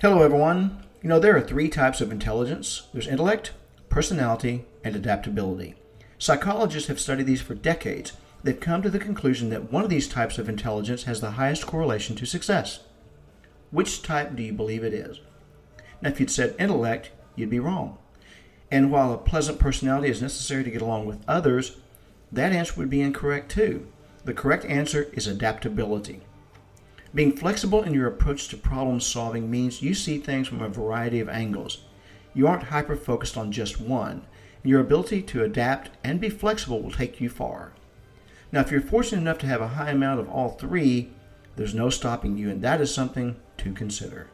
Hello, everyone. You know, there are three types of intelligence there's intellect, personality, and adaptability. Psychologists have studied these for decades. They've come to the conclusion that one of these types of intelligence has the highest correlation to success. Which type do you believe it is? Now, if you'd said intellect, you'd be wrong. And while a pleasant personality is necessary to get along with others, that answer would be incorrect too. The correct answer is adaptability. Being flexible in your approach to problem solving means you see things from a variety of angles. You aren't hyper focused on just one. Your ability to adapt and be flexible will take you far. Now, if you're fortunate enough to have a high amount of all three, there's no stopping you, and that is something to consider.